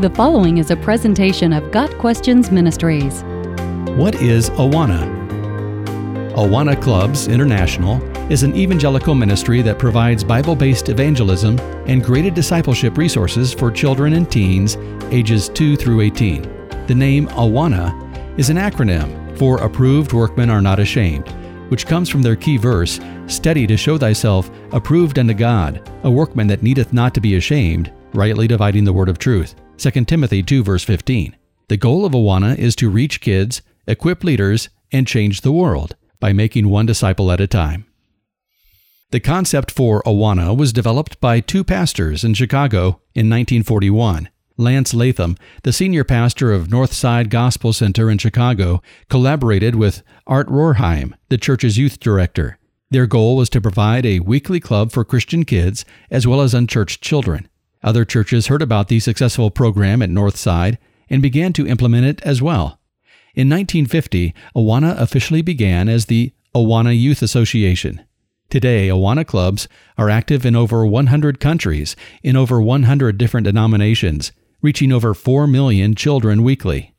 The following is a presentation of Got Questions Ministries. What is Awana? Awana Clubs International is an evangelical ministry that provides Bible based evangelism and graded discipleship resources for children and teens ages 2 through 18. The name Awana is an acronym for Approved Workmen Are Not Ashamed, which comes from their key verse Study to show thyself approved unto God, a workman that needeth not to be ashamed, rightly dividing the word of truth. 2 Timothy 2 verse 15. The goal of Awana is to reach kids, equip leaders, and change the world by making one disciple at a time. The concept for Awana was developed by two pastors in Chicago in 1941. Lance Latham, the senior pastor of Northside Gospel Center in Chicago, collaborated with Art Rohrheim, the church's youth director. Their goal was to provide a weekly club for Christian kids as well as unchurched children. Other churches heard about the successful program at Northside and began to implement it as well. In 1950, Awana officially began as the Awana Youth Association. Today, Awana clubs are active in over 100 countries, in over 100 different denominations, reaching over 4 million children weekly.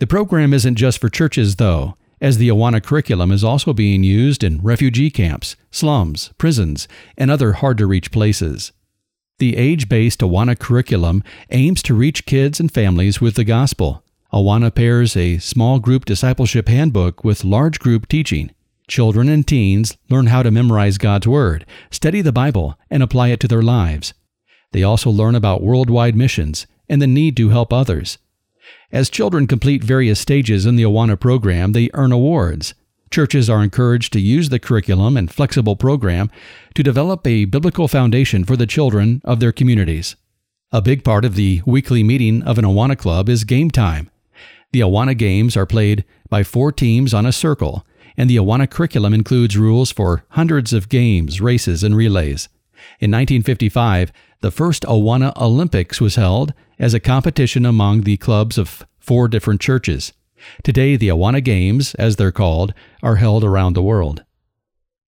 The program isn't just for churches, though, as the Awana curriculum is also being used in refugee camps, slums, prisons, and other hard to reach places. The age based Awana curriculum aims to reach kids and families with the gospel. Awana pairs a small group discipleship handbook with large group teaching. Children and teens learn how to memorize God's Word, study the Bible, and apply it to their lives. They also learn about worldwide missions and the need to help others. As children complete various stages in the Awana program, they earn awards. Churches are encouraged to use the curriculum and flexible program to develop a biblical foundation for the children of their communities. A big part of the weekly meeting of an Awana club is game time. The Awana games are played by four teams on a circle, and the Awana curriculum includes rules for hundreds of games, races, and relays. In 1955, the first Awana Olympics was held as a competition among the clubs of four different churches. Today, the Awana Games, as they're called, are held around the world.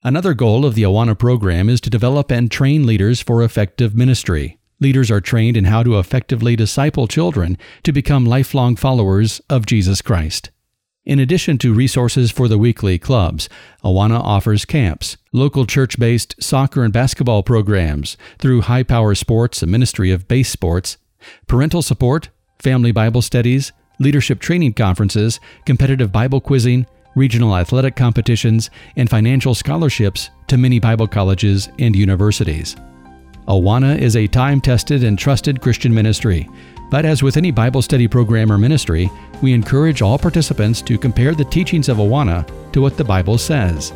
Another goal of the Awana program is to develop and train leaders for effective ministry. Leaders are trained in how to effectively disciple children to become lifelong followers of Jesus Christ. In addition to resources for the weekly clubs, Awana offers camps, local church based soccer and basketball programs through High Power Sports, a ministry of base sports, parental support, family Bible studies, leadership training conferences, competitive Bible quizzing, regional athletic competitions, and financial scholarships to many Bible colleges and universities. Awana is a time tested and trusted Christian ministry, but as with any Bible study program or ministry, we encourage all participants to compare the teachings of Awana to what the Bible says.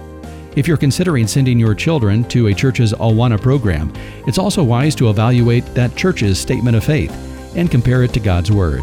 If you're considering sending your children to a church's Awana program, it's also wise to evaluate that church's statement of faith and compare it to God's Word.